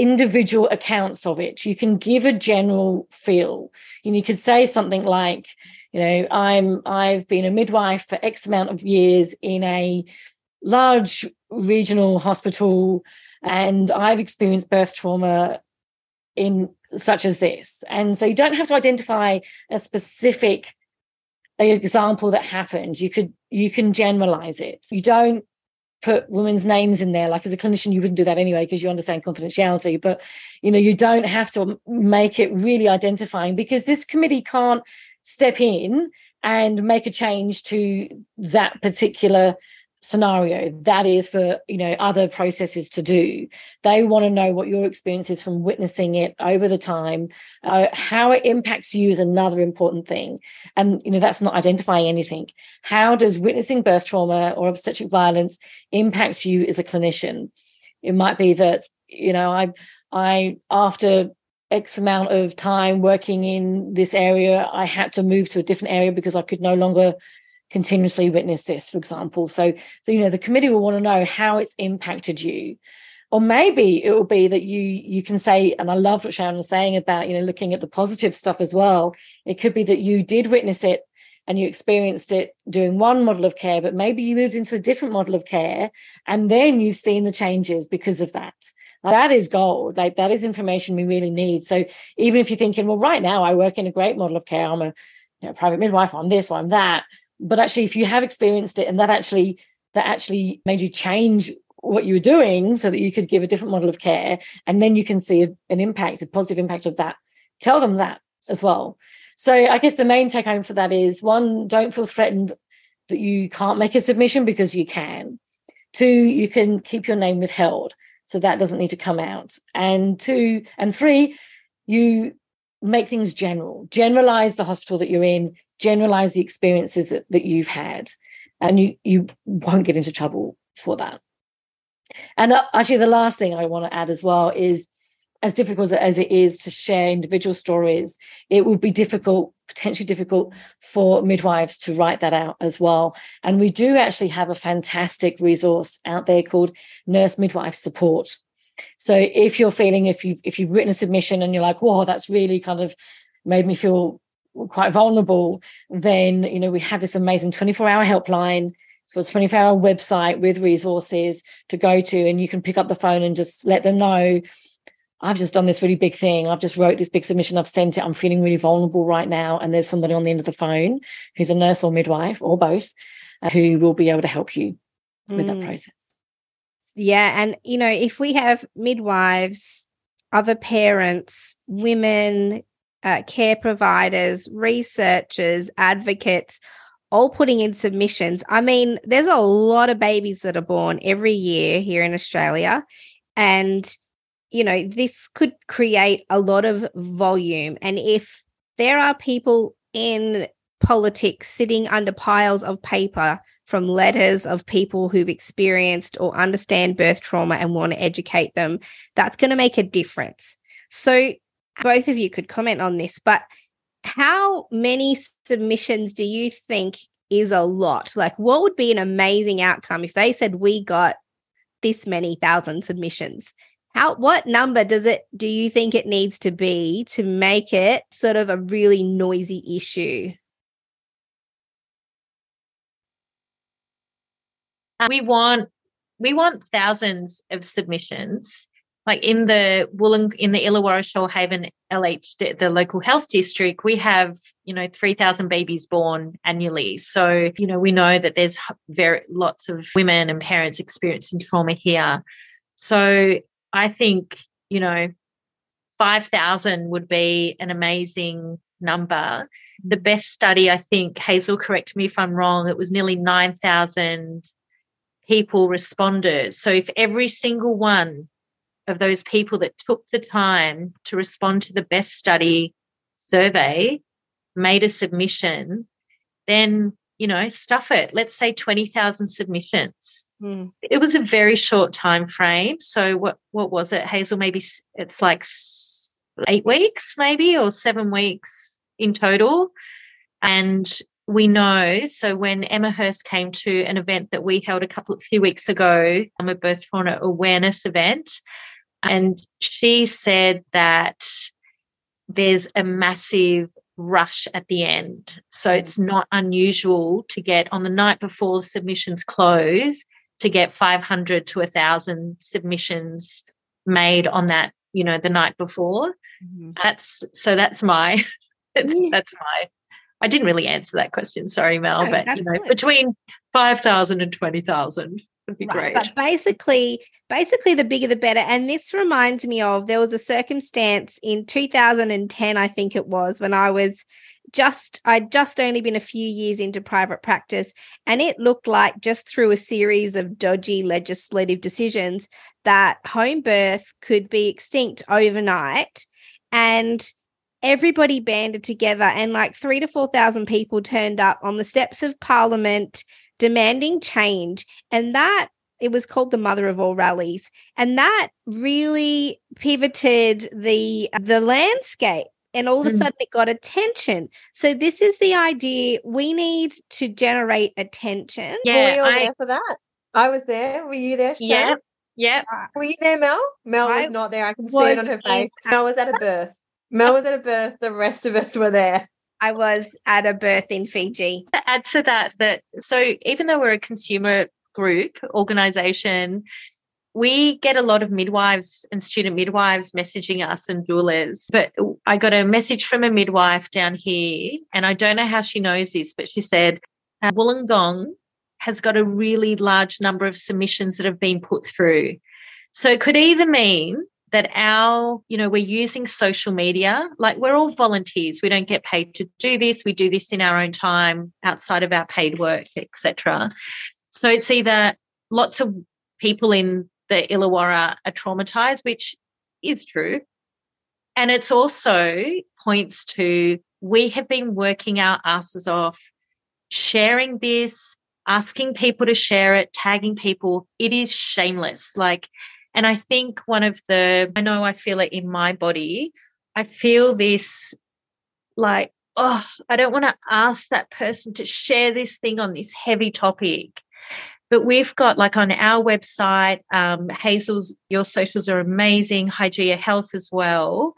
individual accounts of it. You can give a general feel. You, you could say something like, you know, I'm I've been a midwife for X amount of years in a large regional hospital, and I've experienced birth trauma in such as this. And so you don't have to identify a specific example that happened. You could you can generalize it. You don't put women's names in there. Like as a clinician you wouldn't do that anyway because you understand confidentiality. But you know you don't have to make it really identifying because this committee can't step in and make a change to that particular scenario that is for you know other processes to do. They want to know what your experience is from witnessing it over the time uh, how it impacts you is another important thing. And you know that's not identifying anything. How does witnessing birth trauma or obstetric violence impact you as a clinician? It might be that you know i i after x amount of time working in this area i had to move to a different area because i could no longer continuously witness this, for example. So, you know, the committee will want to know how it's impacted you. Or maybe it will be that you you can say, and I love what Sharon was saying about, you know, looking at the positive stuff as well. It could be that you did witness it and you experienced it doing one model of care, but maybe you moved into a different model of care and then you've seen the changes because of that. That is gold. Like that is information we really need. So even if you're thinking, well, right now I work in a great model of care, I'm a you know, private midwife, I'm this, I'm that but actually if you have experienced it and that actually that actually made you change what you were doing so that you could give a different model of care and then you can see an impact a positive impact of that tell them that as well. So i guess the main take home for that is one don't feel threatened that you can't make a submission because you can. Two you can keep your name withheld so that doesn't need to come out. And two and three you make things general. Generalize the hospital that you're in generalize the experiences that, that you've had and you you won't get into trouble for that. And uh, actually the last thing i want to add as well is as difficult as it is to share individual stories it would be difficult potentially difficult for midwives to write that out as well. And we do actually have a fantastic resource out there called nurse midwife support so if you're feeling if you've if you've written a submission and you're like whoa that's really kind of made me feel quite vulnerable, then you know we have this amazing 24-hour helpline. So it's a 24-hour website with resources to go to, and you can pick up the phone and just let them know. I've just done this really big thing. I've just wrote this big submission. I've sent it. I'm feeling really vulnerable right now. And there's somebody on the end of the phone who's a nurse or midwife or both uh, who will be able to help you with mm. that process. Yeah. And, you know, if we have midwives, other parents, women, uh, care providers, researchers, advocates, all putting in submissions. I mean, there's a lot of babies that are born every year here in Australia. And, you know, this could create a lot of volume. And if there are people in politics sitting under piles of paper from letters of people who've experienced or understand birth trauma and want to educate them, that's going to make a difference. So, both of you could comment on this, but how many submissions do you think is a lot? Like, what would be an amazing outcome if they said we got this many thousand submissions. How what number does it do you think it needs to be to make it sort of a really noisy issue? Um, we want we want thousands of submissions like in the Wollong in the Illawarra Shoalhaven LH the local health district we have you know 3000 babies born annually. So you know we know that there's very lots of women and parents experiencing trauma here. So i think you know 5000 would be an amazing number. The BEST study i think hazel correct me if i'm wrong it was nearly 9000 people responded. So if every single one of those people that took the time to respond to the BEST study survey made a submission, then you know, stuff it. Let's say 20,000 submissions. Mm. It was a very short time frame. So what what was it? Hazel maybe it's like 8 weeks maybe or 7 weeks in total. And we know so when Emma Hurst came to an event that we held a couple of few weeks ago, um, a birth trauma awareness event, and she said that there's a massive rush at the end. So it's not unusual to get on the night before submissions close to get 500 to 1000 submissions made on that, you know, the night before. Mm-hmm. That's so that's my that's my I didn't really answer that question. Sorry, Mel, no, but you know, good. between 5,000 and 20,000 would be right. great. But basically, basically the bigger the better. And this reminds me of there was a circumstance in 2010, I think it was, when I was just I'd just only been a few years into private practice and it looked like just through a series of dodgy legislative decisions that home birth could be extinct overnight and everybody banded together and like three to 4,000 people turned up on the steps of parliament demanding change. And that it was called the mother of all rallies. And that really pivoted the the landscape and all of a mm. sudden it got attention. So this is the idea we need to generate attention. Yeah, Were we all I, there for that? I was there. Were you there? Yeah. Yeah. Were you there, Mel? Mel I was not there. I can see it on her face. Mel was at a birth. Mel was at a birth. The rest of us were there. I was at a birth in Fiji. To add to that, that so even though we're a consumer group organization, we get a lot of midwives and student midwives messaging us and doulas. But I got a message from a midwife down here, and I don't know how she knows this, but she said uh, Wollongong has got a really large number of submissions that have been put through. So it could either mean that our, you know, we're using social media, like we're all volunteers. We don't get paid to do this. We do this in our own time outside of our paid work, etc. So it's either lots of people in the Illawarra are traumatized, which is true. And it's also points to we have been working our asses off, sharing this, asking people to share it, tagging people. It is shameless. Like and I think one of the, I know I feel it in my body. I feel this like, oh, I don't want to ask that person to share this thing on this heavy topic. But we've got like on our website, um, Hazel's, your socials are amazing, Hygeia Health as well.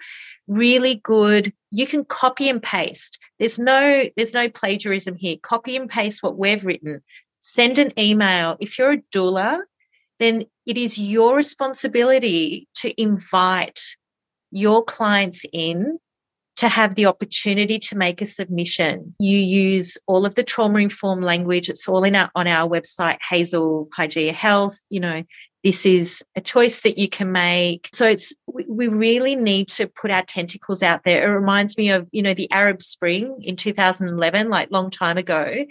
Really good. You can copy and paste. There's no, there's no plagiarism here. Copy and paste what we've written. Send an email. If you're a doula, then it is your responsibility to invite your clients in to have the opportunity to make a submission. You use all of the trauma informed language. It's all in our, on our website, Hazel Hygeia Health. You know, this is a choice that you can make. So it's, we really need to put our tentacles out there. It reminds me of, you know, the Arab Spring in 2011, like long time ago.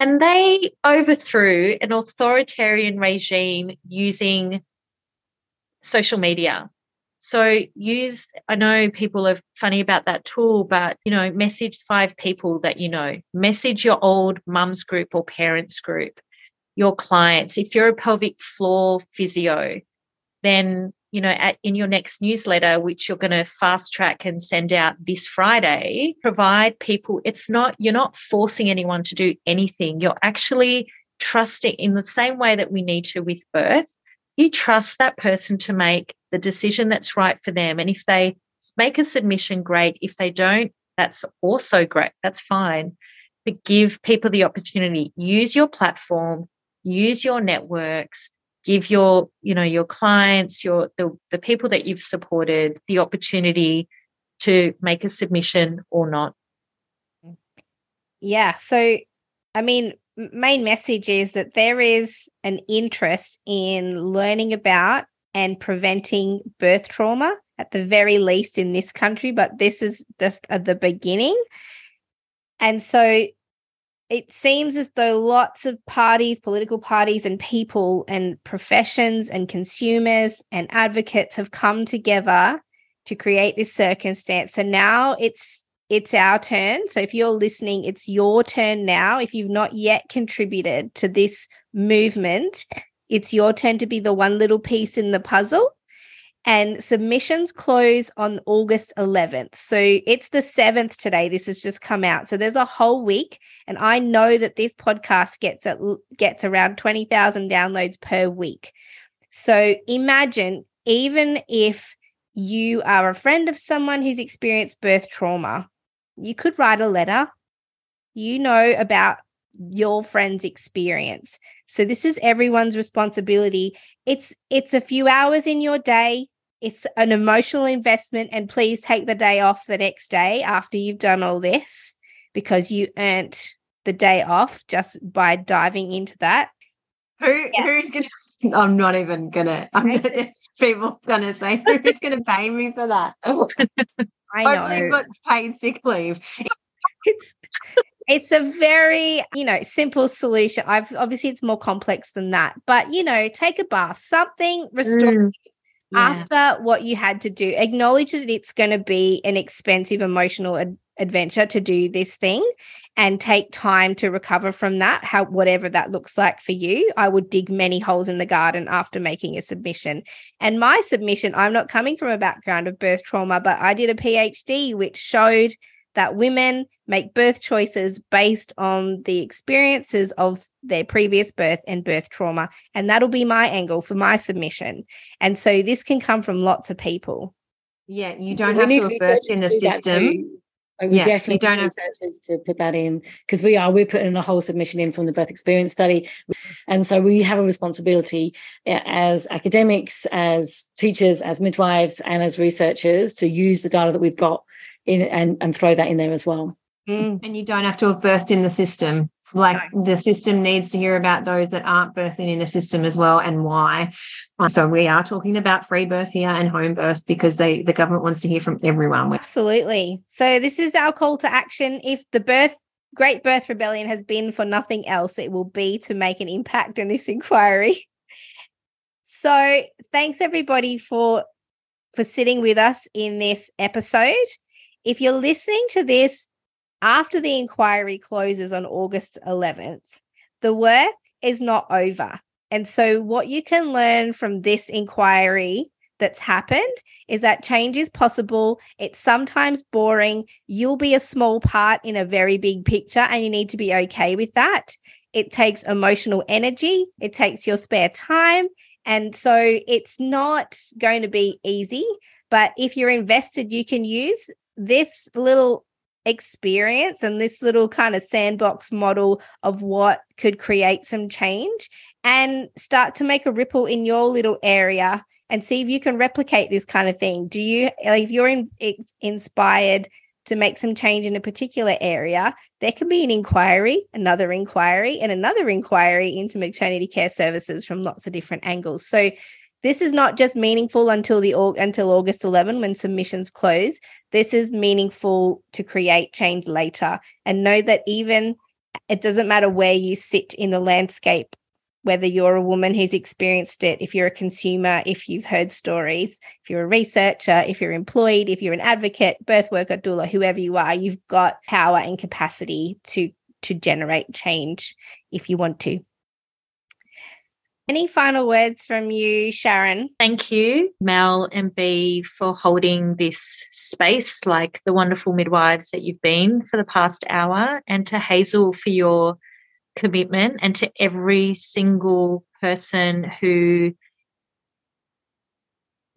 And they overthrew an authoritarian regime using social media. So use, I know people are funny about that tool, but you know, message five people that you know, message your old mum's group or parents group, your clients. If you're a pelvic floor physio, then you know, at, in your next newsletter, which you're going to fast track and send out this Friday, provide people, it's not, you're not forcing anyone to do anything. You're actually trusting in the same way that we need to with birth, you trust that person to make the decision that's right for them. And if they make a submission, great. If they don't, that's also great. That's fine. But give people the opportunity. Use your platform, use your networks, give your, you know, your clients, your the, the people that you've supported the opportunity to make a submission or not. Yeah. So I mean, main message is that there is an interest in learning about and preventing birth trauma at the very least in this country, but this is just at the beginning. And so it seems as though lots of parties, political parties, and people, and professions, and consumers, and advocates have come together to create this circumstance. So now it's it's our turn. So if you're listening, it's your turn now. If you've not yet contributed to this movement, it's your turn to be the one little piece in the puzzle. And submissions close on August 11th. So it's the 7th today. This has just come out. So there's a whole week. And I know that this podcast gets at, gets around 20,000 downloads per week. So imagine even if you are a friend of someone who's experienced birth trauma you could write a letter. You know about your friend's experience. So this is everyone's responsibility. It's it's a few hours in your day. It's an emotional investment and please take the day off the next day after you've done all this because you earned the day off just by diving into that. Who yeah. who's going to I'm not even gonna. I'm gonna, people gonna say who's gonna pay me for that. I Hopefully, know. got paid sick leave. it's it's a very you know simple solution. I've obviously it's more complex than that, but you know, take a bath, something restorative. Mm. Yeah. After what you had to do, acknowledge that it's going to be an expensive emotional ad- adventure to do this thing and take time to recover from that how whatever that looks like for you i would dig many holes in the garden after making a submission and my submission i'm not coming from a background of birth trauma but i did a phd which showed that women make birth choices based on the experiences of their previous birth and birth trauma and that'll be my angle for my submission. And so this can come from lots of people. Yeah you don't we have to have birthed in the system. like we yeah, definitely don't have researchers to put that in because we are we're putting a whole submission in from the birth experience study, and so we have a responsibility as academics, as teachers, as midwives, and as researchers to use the data that we've got in and and throw that in there as well. Mm. And you don't have to have birthed in the system. Like the system needs to hear about those that aren't birthing in the system as well and why. Uh, so we are talking about free birth here and home birth because they the government wants to hear from everyone. Absolutely. So this is our call to action. If the birth Great Birth Rebellion has been for nothing else, it will be to make an impact in this inquiry. So thanks everybody for for sitting with us in this episode. If you're listening to this after the inquiry closes on August 11th, the work is not over. And so, what you can learn from this inquiry that's happened is that change is possible. It's sometimes boring. You'll be a small part in a very big picture, and you need to be okay with that. It takes emotional energy, it takes your spare time. And so, it's not going to be easy. But if you're invested, you can use this little experience and this little kind of sandbox model of what could create some change and start to make a ripple in your little area and see if you can replicate this kind of thing. Do you, if you're in, inspired to make some change in a particular area, there can be an inquiry, another inquiry, and another inquiry into maternity care services from lots of different angles. So this is not just meaningful until the until August 11 when submissions close. This is meaningful to create change later and know that even it doesn't matter where you sit in the landscape whether you're a woman who's experienced it, if you're a consumer, if you've heard stories, if you're a researcher, if you're employed, if you're an advocate, birth worker, doula, whoever you are, you've got power and capacity to to generate change if you want to. Any final words from you, Sharon? Thank you, Mel and B, for holding this space like the wonderful midwives that you've been for the past hour, and to Hazel for your commitment, and to every single person who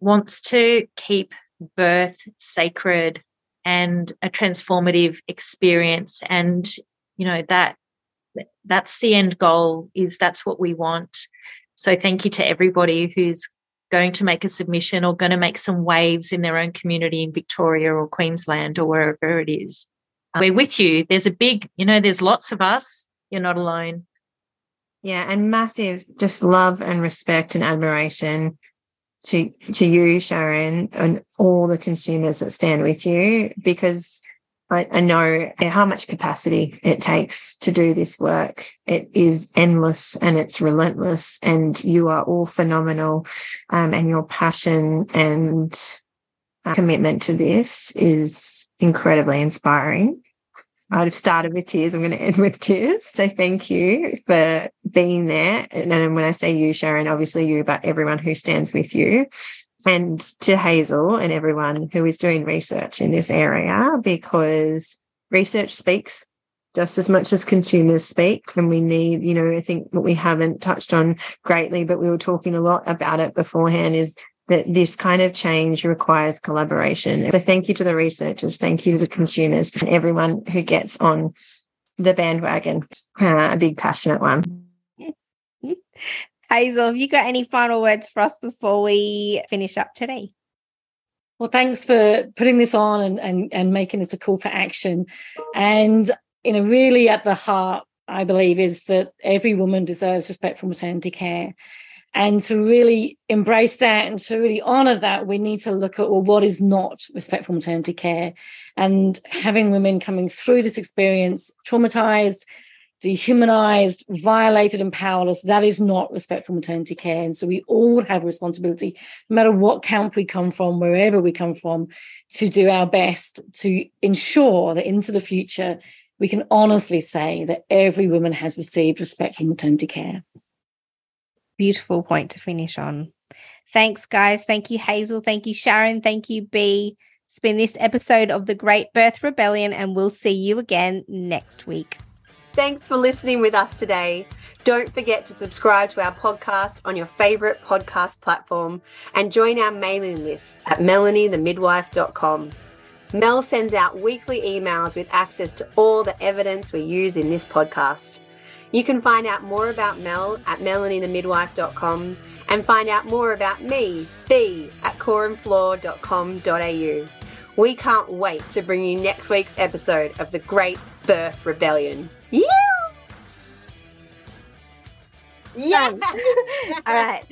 wants to keep birth sacred and a transformative experience and you know that that's the end goal is that's what we want so thank you to everybody who's going to make a submission or going to make some waves in their own community in Victoria or Queensland or wherever it is. Um, we're with you. There's a big, you know, there's lots of us. You're not alone. Yeah, and massive just love and respect and admiration to to you, Sharon, and all the consumers that stand with you because I, I, know how much capacity it takes to do this work. It is endless and it's relentless, and you are all phenomenal. Um, and your passion and uh, commitment to this is incredibly inspiring. I'd have started with tears. I'm going to end with tears. So thank you for being there. And when I say you, Sharon, obviously you, but everyone who stands with you and to Hazel and everyone who is doing research in this area because research speaks just as much as consumers speak. And we need, you know, I think what we haven't touched on greatly, but we were talking a lot about it beforehand is that this kind of change requires collaboration. So thank you to the researchers, thank you to the consumers and everyone who gets on the bandwagon, uh, a big passionate one. Hazel, have you got any final words for us before we finish up today? Well, thanks for putting this on and, and, and making this a call for action. And, you know, really at the heart, I believe, is that every woman deserves respectful maternity care. And to really embrace that and to really honor that, we need to look at well, what is not respectful maternity care. And having women coming through this experience traumatized, dehumanized, violated, and powerless. That is not respectful maternity care. And so we all have responsibility, no matter what camp we come from, wherever we come from, to do our best to ensure that into the future, we can honestly say that every woman has received respectful maternity care. Beautiful point to finish on. Thanks, guys. Thank you, Hazel. Thank you, Sharon. Thank you, B. It's been this episode of The Great Birth Rebellion, and we'll see you again next week. Thanks for listening with us today. Don't forget to subscribe to our podcast on your favorite podcast platform and join our mailing list at melaniethemidwife.com. Mel sends out weekly emails with access to all the evidence we use in this podcast. You can find out more about Mel at melaniethemidwife.com and find out more about me, B, at coreandfloor.com.au. We can't wait to bring you next week's episode of The Great Birth Rebellion. Yeah. Yeah. All right.